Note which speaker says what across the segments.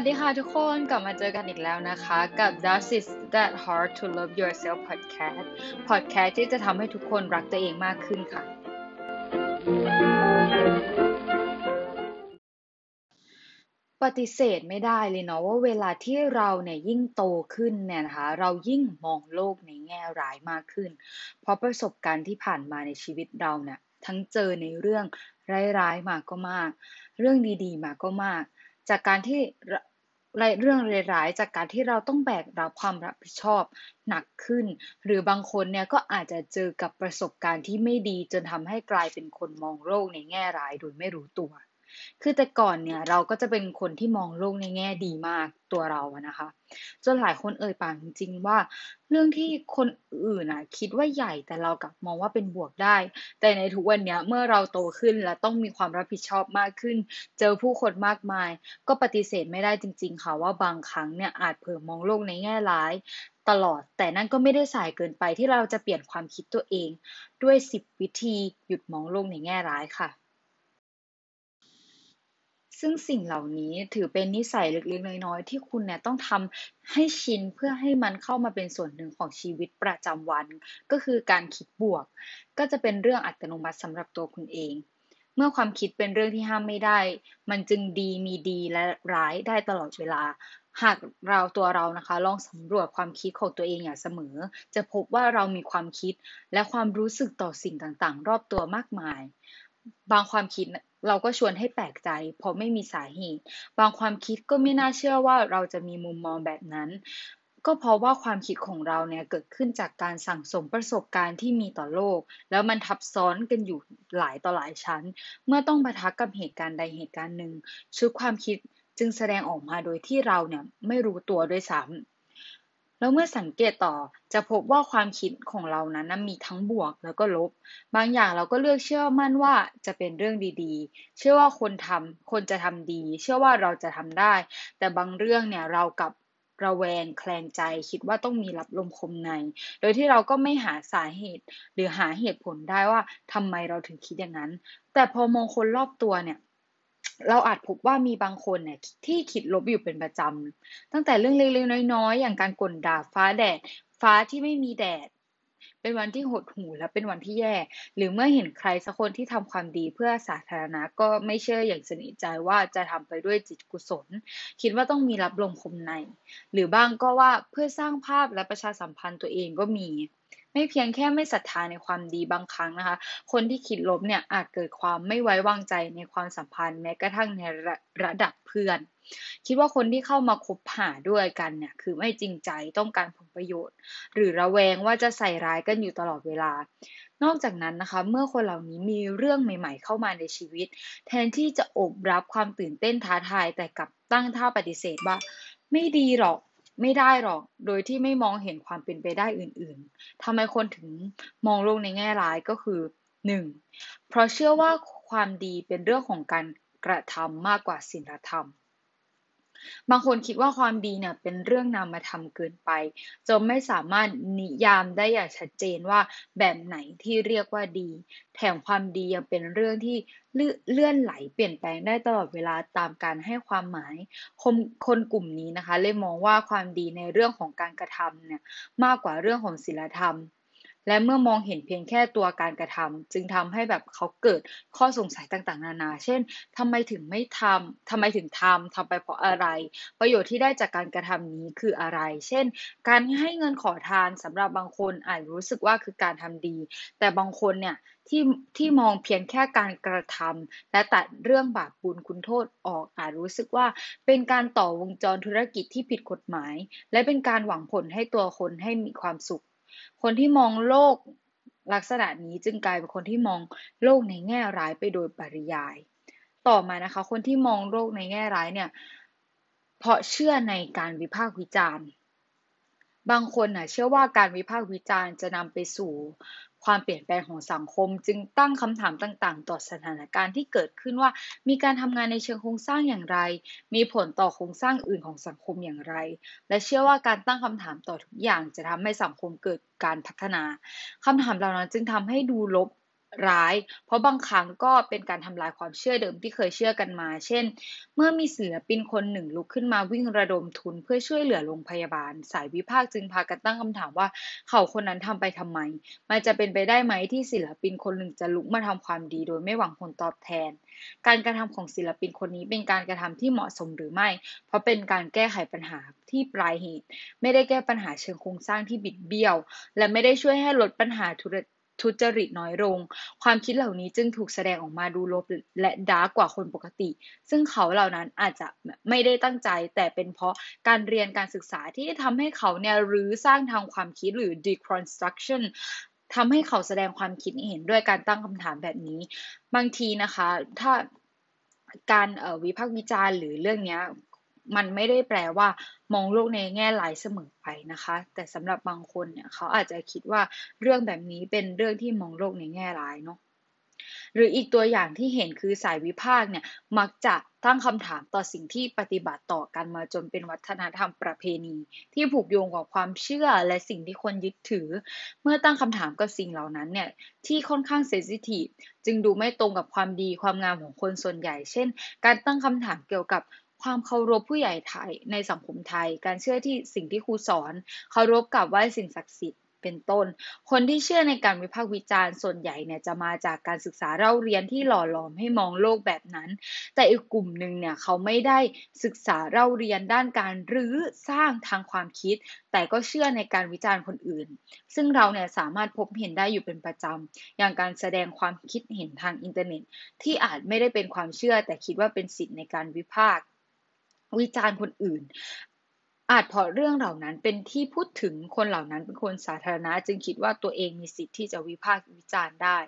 Speaker 1: วัสดีค่ะทุกคนกลับมาเจอกันอีกแล้วนะคะกับ Does It That Hard to Love Yourself Podcast Podcast ที่จะทำให้ทุกคนรักตัวเองมากขึ้นค่ะ ปฏิเสธไม่ได้เลยเนาะว่าเวลาที่เราเนี่ยยิ่งโตขึ้นเนี่ยนะคะเรายิ่งมองโลกในแง่ร้ายมากขึ้น เพราะประสบการณ์ที่ผ่านมาในชีวิตเราเนี่ยทั้งเจอในเรื่องร้ายๆมาก็มาก เรื่องดีๆ มาก็มาก จากการที่เรื่องร้ายๆจากการที่เราต้องแบกรับความรับผิดชอบหนักขึ้น หรือบางคนเนี่ยก็อาจจะเจอกับประสบการณ์ที่ไม่ดีจนทำให้กลายเป็นคนมองโลกในแง่ร้ายโดยไม่รู้ตัว คือแต่ก่อนเนี่ยเราก็จะเป็นคนที่มองโลกในแง่ดีมากตัวเราอะนะคะ จนหลายคนเอ่ยปากจริงๆว่า เรื่องที่คนอื่นอะคิดว่าใหญ่แต่เรากลับมองว่าเป็นบวกได้ แต่ในทุกวันเนี้ยเมื่อเราโตขึ้นและต้องมีความรับผิดชอบมากขึ้น เจอผู้คนมากมาย ก็ปฏิเสธไม่ได้จริง ๆ ค่ะว่าบางครั้งเนี่ยอาจเผลอมองโลกในแง่ร้ายตลอด แต่นั่นก็ไม่ได้สายเกินไปที่เราจะเปลี่ยนความคิดตัวเอง ด้วย 10 วิธีหยุดมองโลกในแง่ร้ายค่ะ ซึ่งสิ่งเหล่านี้ถือเป็นนิสัยเล็กๆน้อยๆที่คุณเนี่ยต้องทำให้ชินเพื่อให้มันเข้ามาเป็นส่วนหนึ่งของชีวิตประจำวัน ก็คือการคิดบวก ก็จะเป็นเรื่องอัตโนมัติสำหรับตัวคุณเอง เมื่อความคิดเป็นเรื่องที่ห้ามไม่ได้ มันจึงดีมีดีและร้ายได้ตลอดเวลาหากเราตัวเรานะคะลองสำรวจความคิดของตัวเองอย่างเสมอ จะพบว่าเรามีความคิดและความรู้สึกต่อสิ่งต่างๆ รอบตัวมากมาย บางความคิด เราก็ชวนให้แปลกใจ เพราะไม่มีสาเหตุ บางความคิดก็ไม่น่าเชื่อว่าเราจะมีมุมมองแบบนั้น ก็เพราะว่าความคิดของเราเนี่ยเกิดขึ้นจากการสั่งสมประสบการณ์ที่มีต่อโลก แล้วมันทับซ้อนกันอยู่หลายต่อหลายชั้น เมื่อต้องปะทะกับเหตุการณ์ใดเหตุการณ์หนึ่งชุดความคิดจึงแสดงออกมาโดยที่เราเนี่ยไม่รู้ตัวด้วยซ้ำ แล้วเมื่อสังเกตต่อจะพบว่าความคิดของเรานั้นมีทั้งบวกแล้วก็ลบ บางอย่างเราก็เลือกเชื่อมั่นว่าจะเป็นเรื่องดีๆ เชื่อว่าคนทำคนจะทำดี เชื่อว่าเราจะทำได้ แต่บางเรื่องเนี่ยเรากับระแวงแคลงใจคิดว่าต้องมีรับลมคมใน โดยที่เราก็ไม่หาสาเหตุ หรือหาเหตุผลได้ว่าทำไมเราถึงคิดอย่างนั้น แต่พอมองคนรอบตัวเนี่ย เราอาจพบว่ามีบางคนเนี่ยที่คิดลบอยู่เป็นประจำตั้งแต่เรื่องเล็กๆน้อยๆ อย่างการกลด่าฟ้าแดด ฟ้าที่ไม่มีแดด เป็นวันที่หดหู่และเป็นวันที่แย่ หรือเมื่อเห็นใครสักคนที่ทำความดีเพื่อสาธารณะก็ไม่เชื่ออย่างสนิทใจว่าจะทำไปด้วยจิตกุศล คิดว่าต้องมีรับลมคมใน หรือบ้างก็ว่าเพื่อสร้างภาพและประชาสัมพันธ์ตัวเองก็มี ไม่เพียงแค่ไม่ศรัทธาในความดีบางครั้งนะคะ คนที่คิดลบเนี่ยอาจเกิดความไม่ไว้วางใจในความสัมพันธ์แม้กระทั่งในระระดับเพื่อน คิดว่าคนที่เข้ามาคบหาด้วยกันเนี่ยคือไม่จริงใจต้องการผลประโยชน์ หรือระแวงว่าจะใส่ร้ายกันอยู่ตลอดเวลานอกจากนั้นนะคะ เมื่อคนเหล่านี้มีเรื่องใหม่ ๆ เข้ามาในชีวิต แทนที่จะอบรับความตื่นเต้นท้าทายแต่กลับตั้งท่าปฏิเสธว่า ไม่ดีหรอก ไม่ได้หรอก โดยที่ไม่มองเห็นความเป็นไปได้อื่นๆทำไมคนถึงมองโลกในแง่ร้ายก็คือ 1. เพราะเชื่อว่าความดีเป็นเรื่องของการกระทำมากกว่าศีลธรรม บางคนคิดว่าความดีเนี่ยเป็นเรื่องนามธรรมเกินไปจนไม่สามารถนิยามได้อย่างชัดเจนว่าแบบไหนที่เรียกว่าดี แถมความดียังเป็นเรื่องที่เลื่อนไหลเปลี่ยนแปลงได้ตลอดเวลาตามการให้ความหมายคนคนกลุ่มนี้นะคะเลยมองว่าความดีในเรื่องของการกระทำเนี่ยมากกว่าเรื่องของศีลธรรม และเมื่อมองเห็นเพียงแค่ตัวการกระทำจึงทำให้แบบเขาเกิดข้อสงสัยต่างๆ นานา เช่นทำไมถึงไม่ทำทำไมถึงทำทำไปเพราะอะไร ประโยชน์ที่ได้จากการกระทำนี้คืออะไร เช่น การให้เงินขอทานสำหรับบางคนอาจรู้สึกว่าคือการทำดี แต่บางคนเนี่ยที่ที่มองเพียงแค่การกระทำและตัดเรื่องบาปบุญคุณโทษออกอาจรู้สึกว่าเป็นการต่อวงจรธุรกิจที่ผิดกฎหมาย และเป็นการหวังผลให้ตัวคนให้มีความสุข คนที่มองโลกลักษณะนี้จึงกลายเป็นคนที่มองโลกในแง่ร้ายไปโดยปริยาย ต่อมานะคะ คนที่มองโลกในแง่ร้ายเนี่ย เพราะเชื่อในการวิพากษ์วิจารณ์ บางคนนะเชื่อว่าการวิพากษ์วิจารณ์จะนำไปสู่ ความเปลี่ยนแปลงของสังคม จึงตั้งคำถามต่างๆ ต่อสถานการณ์ที่เกิดขึ้นว่า มีการทำงานในเชิงโครงสร้างอย่างไร มีผลต่อโครงสร้างอื่นของสังคมอย่างไร และเชื่อว่าการตั้งคำถามต่อทุกอย่างจะทำให้สังคมเกิดการพัฒนาคำถามเหล่านั้นจึงทำให้ดูลบ ร้าย เพราะบางครั้งก็เป็นการทำลายความเชื่อเดิมที่เคยเชื่อกันมา เช่น เมื่อมีศิลปินคนหนึ่งลุกขึ้นมาวิ่งระดมทุนเพื่อช่วยเหลือโรงพยาบาล สายวิพากษ์จึงพากันตั้งคำถามว่าเขาคนนั้นทำไปทำไม มันจะเป็นไปได้ไหมที่ศิลปินคนหนึ่งจะลุกมาทำความดีโดยไม่หวังผลตอบแทน การกระทำของศิลปินคนนี้เป็นการกระทำที่เหมาะสมหรือไม่ เพราะเป็นการแก้ไขปัญหาที่ปลายเหตุ ไม่ได้แก้ปัญหาเชิงโครงสร้างที่บิดเบี้ยว และไม่ได้ช่วยให้ลดปัญหาธุร ทุจริตน้อยลง ความคิดเหล่านี้จึงถูกแสดงออกมาดูลบและดาร์กกว่าคนปกติ ซึ่งเขาเหล่านั้นอาจจะไม่ได้ตั้งใจ แต่เป็นเพราะการเรียนการศึกษาที่ทำให้เขาเนี่ยรื้อสร้างทางความคิดหรือ deconstruction ทำให้เขาแสดงความคิดเห็นด้วยการตั้งคำถามแบบนี้ บางทีนะคะ ถ้าการวิพากษ์วิจารณ์หรือเรื่องนี้ มันไม่ได้แปลว่ามองโลกในแง่ร้ายเสมอไปนะคะ แต่สำหรับบางคนเนี่ยเขาอาจจะคิดว่าเรื่องแบบนี้เป็นเรื่องที่มองโลกในแง่ร้ายเนาะหรืออีกตัวอย่างที่เห็นคือสายวิพากษ์เนี่ยมักจะตั้งคำถามต่อสิ่งที่ปฏิบัติต่อกันมาจนเป็นวัฒนธรรมประเพณี ที่ผูกโยงกับความเชื่อและสิ่งที่คนยึดถือ เมื่อตั้งคำถามกับสิ่งเหล่านั้นเนี่ยที่ค่อนข้างเซนซิทีฟจึงดูไม่ตรงกับความดีความงามของคนส่วนใหญ่ เช่น การตั้งคำถามเกี่ยวกับ ความเคารพผู้ใหญ่ไทยในสังคมไทย การเชื่อที่สิ่งที่ครูสอนเคารพกับไหว้สิ่งศักดิ์สิทธิ์เป็นต้น คนที่เชื่อในการวิพากษ์วิจารณ์ส่วนใหญ่เนี่ยจะมาจากการศึกษาเล่าเรียนที่หล่อหลอมให้มองโลกแบบนั้น แต่อีกกลุ่มหนึ่งเนี่ยเขาไม่ได้ศึกษาเล่าเรียนด้านการรื้อสร้างทางความคิด แต่ก็เชื่อในการวิจารณ์คนอื่น ซึ่งเราเนี่ยสามารถพบเห็นได้อยู่เป็นประจำ อย่างการแสดงความคิดเห็นทางอินเทอร์เน็ต ที่อาจไม่ได้เป็นความเชื่อแต่คิดว่าเป็นสิทธิ์ในการวิพากษ์ วิจารณ์คนอื่น อาจเพราะเรื่องเหล่านั้นเป็นที่พูดถึงคนเหล่านั้นเป็นคนสาธารณะ จึงคิดว่าตัวเองมีสิทธิ์ที่จะวิพากษ์วิจารณ์ได้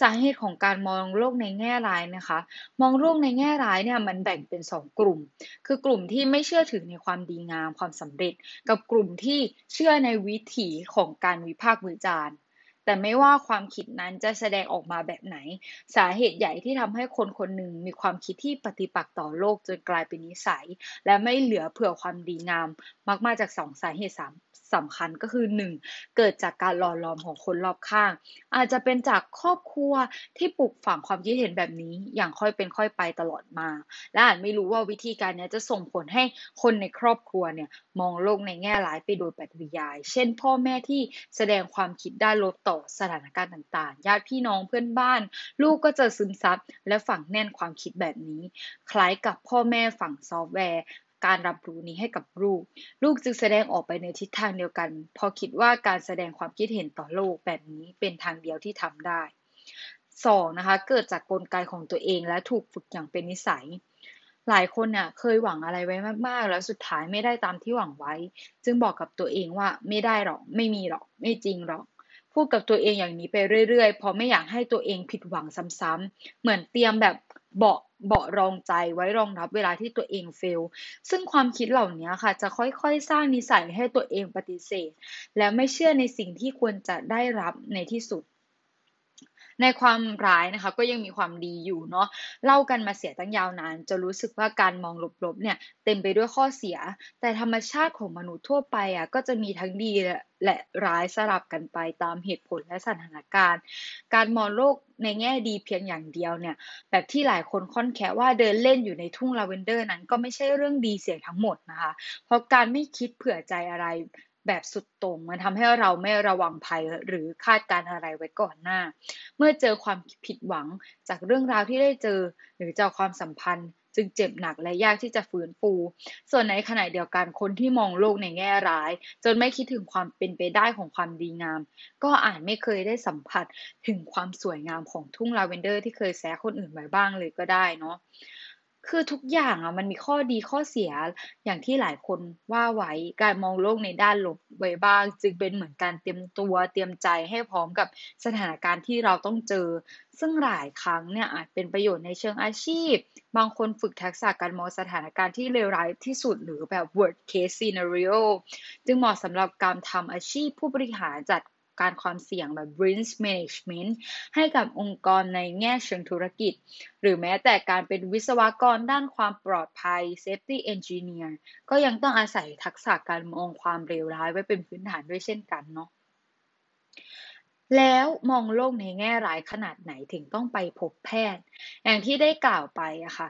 Speaker 1: สาเหตุของการมองโลกในแง่ร้ายนะคะ มองโลกในแง่ร้ายเนี่ยมันแบ่งเป็นสองกลุ่ม คือกลุ่มที่ไม่เชื่อถือในความดีงามความสำเร็จ กับกลุ่มที่เชื่อในวิถีของการวิพากษ์วิจารณ์ แต่ไม่ว่าความคิดนั้นจะแสดงออกมาแบบไหน สาเหตุใหญ่ที่ทำให้คนคนหนึ่งมีความคิดที่ปฏิปักษ์ต่อโลกจนกลายเป็นนิสัย และไม่เหลือเผื่อความดีงาม มักมาจากสองสาเหตุสาม สำคัญก็คือ 1. เกิดจากการหล่อหลอมของคนรอบข้าง อาจจะเป็นจากครอบครัวที่ปลูกฝังความคิดเห็นแบบนี้อย่างค่อยเป็นค่อยไปตลอดมา และอาจไม่รู้ว่าวิธีการนี้จะส่งผลให้คนในครอบครัวเนี่ยมองโลกในแง่ร้ายไปโดยปริยาย เช่น พ่อแม่ที่แสดงความคิดด้านลบต่อสถานการณ์ต่างๆ ญาติพี่น้องเพื่อนบ้าน ลูกก็จะซึมซับและฝังแน่นความคิดแบบนี้ คล้ายกับพ่อแม่ฝังซอฟต์แวร์ การรับรู้นี้ให้กับลูก ลูกจึงแสดงออกไปในทิศทางเดียวกัน พอคิดว่าการแสดงความคิดเห็นต่อโลกแบบนี้เป็นทางเดียวที่ทำได้ 2. นะคะ เกิดจากกลไกของตัวเองและถูกฝึกอย่างเป็นนิสัย หลายคนเนี่ยเคยหวังอะไรไว้มากๆ แล้วสุดท้ายไม่ได้ตามที่หวังไว้ จึงบอกกับตัวเองว่าไม่ได้หรอก ไม่มีหรอก ไม่จริงหรอกพูดกับตัวเองอย่างนี้ไปเรื่อยๆเพราะไม่อยากให้ตัวเองผิดหวังซ้ำๆ เหมือนเตรียมแบบ เบาะเบาะรองใจไว้รองรับเวลาที่ตัวเองเฟล ซึ่งความคิดเหล่านี้ค่ะ จะค่อยๆ สร้างนิสัยให้ตัวเองปฏิเสธ และไม่เชื่อในสิ่งที่ควรจะได้รับในที่สุด ในความร้ายนะคะก็ยังมีความดีอยู่เนาะเล่ากันมาเสียตั้งยาวนาน จะรู้สึกว่าการมองลบๆเนี่ยเต็มไปด้วยข้อเสีย แต่ธรรมชาติของมนุษย์ทั่วไปอะก็จะมีทั้งดีและร้ายสลับกันไปตามเหตุผลและสถานการณ์ การมองโลกในแง่ดีเพียงอย่างเดียวเนี่ยแบบที่หลายคนค่อนแค่ว่าเดินเล่นอยู่ในทุ่งลาเวนเดอร์นั้นก็ไม่ใช่เรื่องดีเสียทั้งหมดนะคะ เพราะการไม่คิดเผื่อใจอะไร แบบสุดตรงมันทำให้เราไม่ระวังภัยหรือคาดการอะไรไว้ก่อนหน้า เมื่อเจอความผิดหวังจากเรื่องราวที่ได้เจอ หรือเจอความสัมพันธ์จึงเจ็บหนักและยากที่จะฟื้นฟู ส่วนในขณะเดียวกันคนที่มองโลกในแง่ร้าย จนไม่คิดถึงความเป็นไปได้ของความดีงาม ก็อาจไม่เคยได้สัมผัสถึงความสวยงามของทุ่งลาเวนเดอร์ที่เคยแซะคนอื่นไว้บ้างเลยก็ได้เนาะ คือทุกอย่างอะมันมีข้อดีข้อเสียอย่างที่หลายคนว่าไว้การมองโลกในด้านลบไว้บ้าง จึงเป็นเหมือนการเตรียมตัวเตรียมใจให้พร้อมกับสถานการณ์ที่เราต้องเจอ ซึ่งหลายครั้งเนี่ยอาจเป็นประโยชน์ในเชิงอาชีพ บางคนฝึกทักษะการมองสถานการณ์ที่เลวร้ายที่สุดหรือแบบ worst case scenario จึงเหมาะสำหรับการทำอาชีพผู้บริหารจัด การความเสี่ยงแบบ risk management ให้กับองค์กรในแง่เชิงธุรกิจ หรือแม้แต่การเป็นวิศวกรด้านความปลอดภัย safety engineer ก็ยังต้องอาศัยทักษะการมองความเลวร้ายไว้เป็นพื้นฐานด้วยเช่นกันเนาะแล้วมองโลกในแง่ร้ายขนาดไหนถึงต้องไปพบแพทย์ อย่างที่ได้กล่าวไปอะค่ะ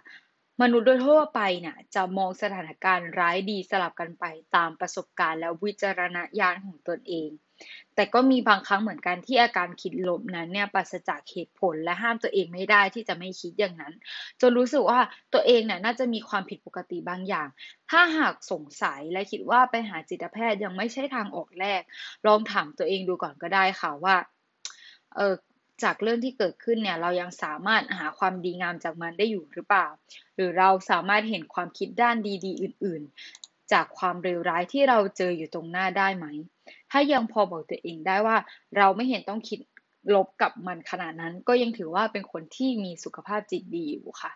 Speaker 1: มนุษย์โดยทั่วไปเนี่ยจะมองสถานการณ์ร้ายดีสลับกันไปตามประสบการณ์และวิจารณญาณของตนเอง แต่ก็มีบางครั้งเหมือนกันที่อาการคิดลบนั้นเนี่ยปราศจากเหตุผลและห้ามตัวเองไม่ได้ที่จะไม่คิดอย่างนั้น จนรู้สึกว่าตัวเองเนี่ยน่าจะมีความผิดปกติบางอย่าง ถ้าหากสงสัยและคิดว่าไปหาจิตแพทย์ยังไม่ใช่ทางออกแรก ลองถามตัวเองดูก่อนก็ได้ค่ะว่าเออ จากเรื่องที่เกิดขึ้นเนี่ยเรายังสามารถหาความดีงามจากมันได้อยู่หรือเปล่า หรือเราสามารถเห็นความคิดด้านดีๆ อื่นๆ จากความเลวร้ายที่เราเจออยู่ตรงหน้าได้ไหม ถ้ายังพอบอกตัวเองได้ว่าเราไม่เห็นต้องคิดลบกับมันขนาดนั้น ก็ยังถือว่าเป็นคนที่มีสุขภาพจิตดีอยู่ค่ะ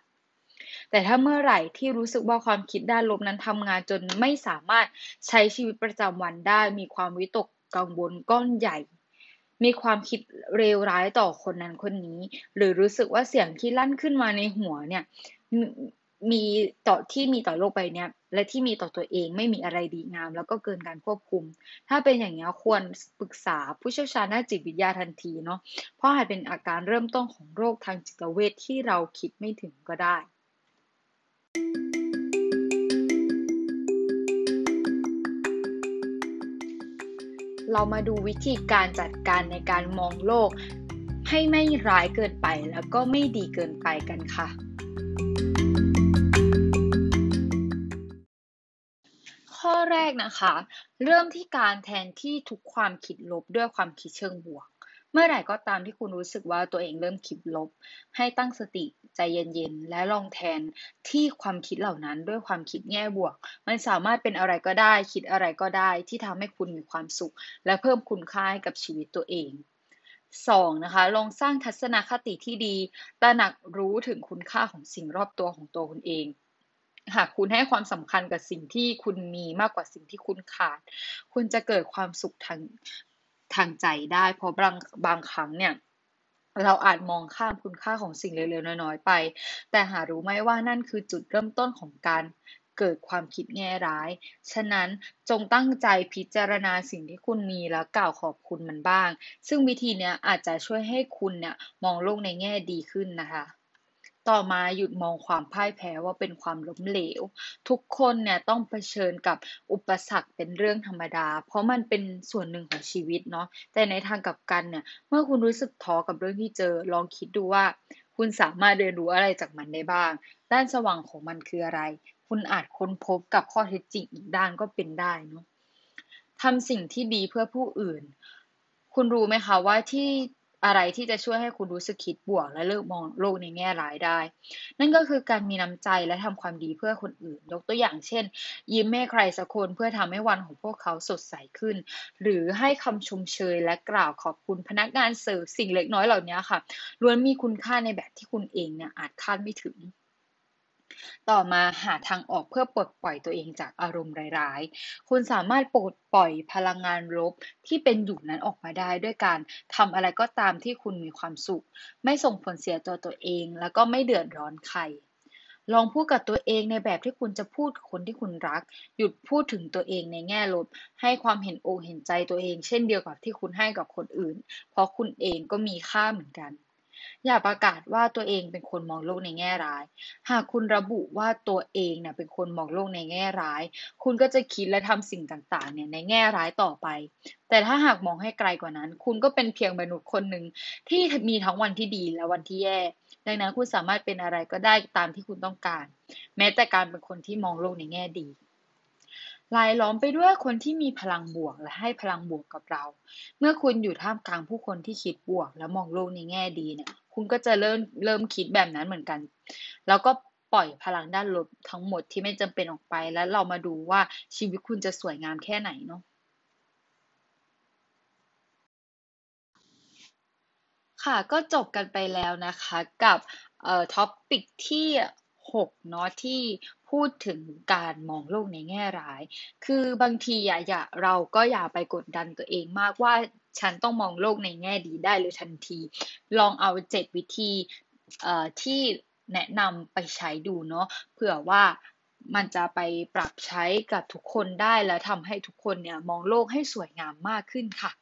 Speaker 1: แต่ถ้าเมื่อไหร่ที่รู้สึกว่าความคิดด้านลบนั้นทำงานจนไม่สามารถใช้ชีวิตประจำวันได้ มีความวิตกกังวลก้อนใหญ่ มีความคิดเลวร้ายต่อคนนั้นคนนี้ หรือรู้สึกว่าเสียงที่ลั่นขึ้นมาในหัวเนี่ยมีต่อที่มีต่อโลกใบนี้และที่มีต่อตัวเองไม่มีอะไรดีงาม แล้วก็เกินการควบคุม ถ้าเป็นอย่างนี้ควรปรึกษาผู้เชี่ยวชาญด้านจิตวิทยาทันทีเนาะเพราะอาจเป็นอาการเริ่มต้นของโรคทางจิตเวชที่เราคิดไม่ถึงก็ได้ เรามาดูวิธีการจัดการในการมองโลก ให้ไม่ร้ายเกินไปแล้วก็ไม่ดีเกินไปกันค่ะ ข้อแรกนะคะ เริ่มที่การแทนที่ทุกความคิดลบด้วยความคิดเชิงบวกเมื่อไหร่ก็ตามที่คุณรู้สึกว่าตัวเองเริ่มคิดลบ ให้ตั้งสติ ใจเย็นๆ และลองแทนที่ความคิดเหล่านั้นด้วยความคิดแง่บวก มันสามารถเป็นอะไรก็ได้ คิดอะไรก็ได้ที่ทำให้คุณมีความสุข และเพิ่มคุณค่าให้กับชีวิตตัวเอง 2. นะคะลองสร้างทัศนคติที่ดี ตระหนักรู้ถึงคุณค่าของสิ่งรอบตัวของตัวคุณเอง หากคุณให้ความสำคัญกับสิ่งที่คุณมีมากกว่าสิ่งที่คุณขาด คุณจะเกิดความสุขทางทางใจได้ เพราะบางบางครั้งเนี่ย เราอาจมองข้ามคุณค่าของสิ่งเล็กๆน้อยๆไป แต่หารู้ไหมว่านั่นคือจุดเริ่มต้นของการเกิดความคิดแง่ร้าย ฉะนั้นจงตั้งใจพิจารณาสิ่งที่คุณมีแล้วกล่าวขอบคุณมันบ้าง ซึ่งวิธีนี้อาจจะช่วยให้คุณเนี่ยมองโลกในแง่ดีขึ้นนะคะ ต่อมาหยุดมองความพ่ายแพ้ว่าเป็นความล้มเหลว ทุกคนเนี่ยต้องเผชิญกับอุปสรรคเป็นเรื่องธรรมดา เพราะมันเป็นส่วนหนึ่งของชีวิตเนาะแต่ในทางกลับกันเนี่ยเมื่อคุณรู้สึกท้อกับเรื่องที่เจอลองคิดดูว่า คุณสามารถเรียนรู้อะไรจากมันได้บ้าง ด้านสว่างของมันคืออะไร คุณอาจค้นพบกับข้อเท็จจริงอีกด้านก็เป็นได้เนาะทำสิ่งที่ดีเพื่อผู้อื่น คุณรู้ไหมคะว่าที่ อะไรที่จะช่วยให้คุณรู้สึกคิดบวกและเลิกมองโลกในแง่ร้ายได้ นั่นก็คือการมีน้ำใจและทำความดีเพื่อคนอื่น ยกตัวอย่างเช่น ยิ้มให้ใครสักคนเพื่อทำให้วันของพวกเขาสดใสขึ้น หรือให้คำชมเชยและกล่าวขอบคุณพนักงานเสิร์ฟสิ่งเล็กน้อยเหล่านี้ค่ะล้วนมีคุณค่าในแบบที่คุณเองเนี่ยอาจคาดไม่ถึง ต่อมาหาทางออกเพื่อปลดปล่อยตัวเองจากอารมณ์ร้ายๆ คุณสามารถปลดปล่อยพลังงานลบที่เป็นอยู่นั้นออกมาได้ด้วยการทำอะไรก็ตามที่คุณมีความสุข ไม่ส่งผลเสียตัวตัวเอง แล้วก็ไม่เดือดร้อนใครลองพูดกับตัวเองในแบบที่คุณจะพูดคนที่คุณรัก หยุดพูดถึงตัวเองในแง่ลบ ให้ความเห็นอกเห็นใจตัวเอง เช่นเดียวกับที่คุณให้กับคนอื่น เพราะคุณเองก็มีค่าเหมือนกัน อย่าประกาศว่าตัวเองเป็นคนมองโลกในแง่ร้าย หากคุณระบุว่าตัวเองเนี่ยเป็นคนมองโลกในแง่ร้าย คุณก็จะคิดและทำสิ่งต่างๆเนี่ยในแง่ร้ายต่อไป แต่ถ้าหากมองให้ไกลกว่านั้น คุณก็เป็นเพียงมนุษย์คนหนึ่งที่มีทั้งวันที่ดีและวันที่แย่ ดังนั้นคุณสามารถเป็นอะไรก็ได้ตามที่คุณต้องการ แม้แต่การเป็นคนที่มองโลกในแง่ดี ลายล้อมไปด้วยคนที่มีพลังบวกและให้พลังบวกกับเรา เมื่อคุณอยู่ท่ามกลางผู้คนที่คิดบวก และมองโลกในแง่ดีเนี่ย คุณก็จะเริ่มเริ่มคิดแบบนั้นเหมือนกัน แล้วก็ปล่อยพลังด้านลบทั้งหมดที่ไม่จำเป็นออกไป แล้วเรามาดูว่าชีวิตคุณจะสวยงามแค่ไหนเนาะค่ะก็จบกันไปแล้วนะคะกับเอ่อท็อปิกที่ 6 เนาะที่พูดถึงการมองโลกในแง่ร้าย คือบางทีอะอย่าเราก็อย่าไปกดดันตัวเองมากว่าฉันต้องมองโลกในแง่ดีได้เลยทันที ลองเอาเจ็ดวิธีที่แนะนำไปใช้ดูเนาะเผื่อว่ามันจะไปปรับใช้กับทุกคนได้และทำให้ทุกคนเนี่ยมองโลกให้สวยงามมากขึ้นค่ะ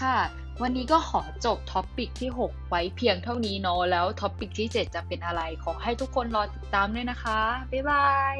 Speaker 1: ค่ะ วันนี้ก็ขอจบ topic ที่ 6 ไว้เพียงเท่านี้เนาะแล้ว topic ที่ 7 จะเป็นอะไรขอให้ทุกคนรอติดตามด้วยนะคะ บ๊ายบาย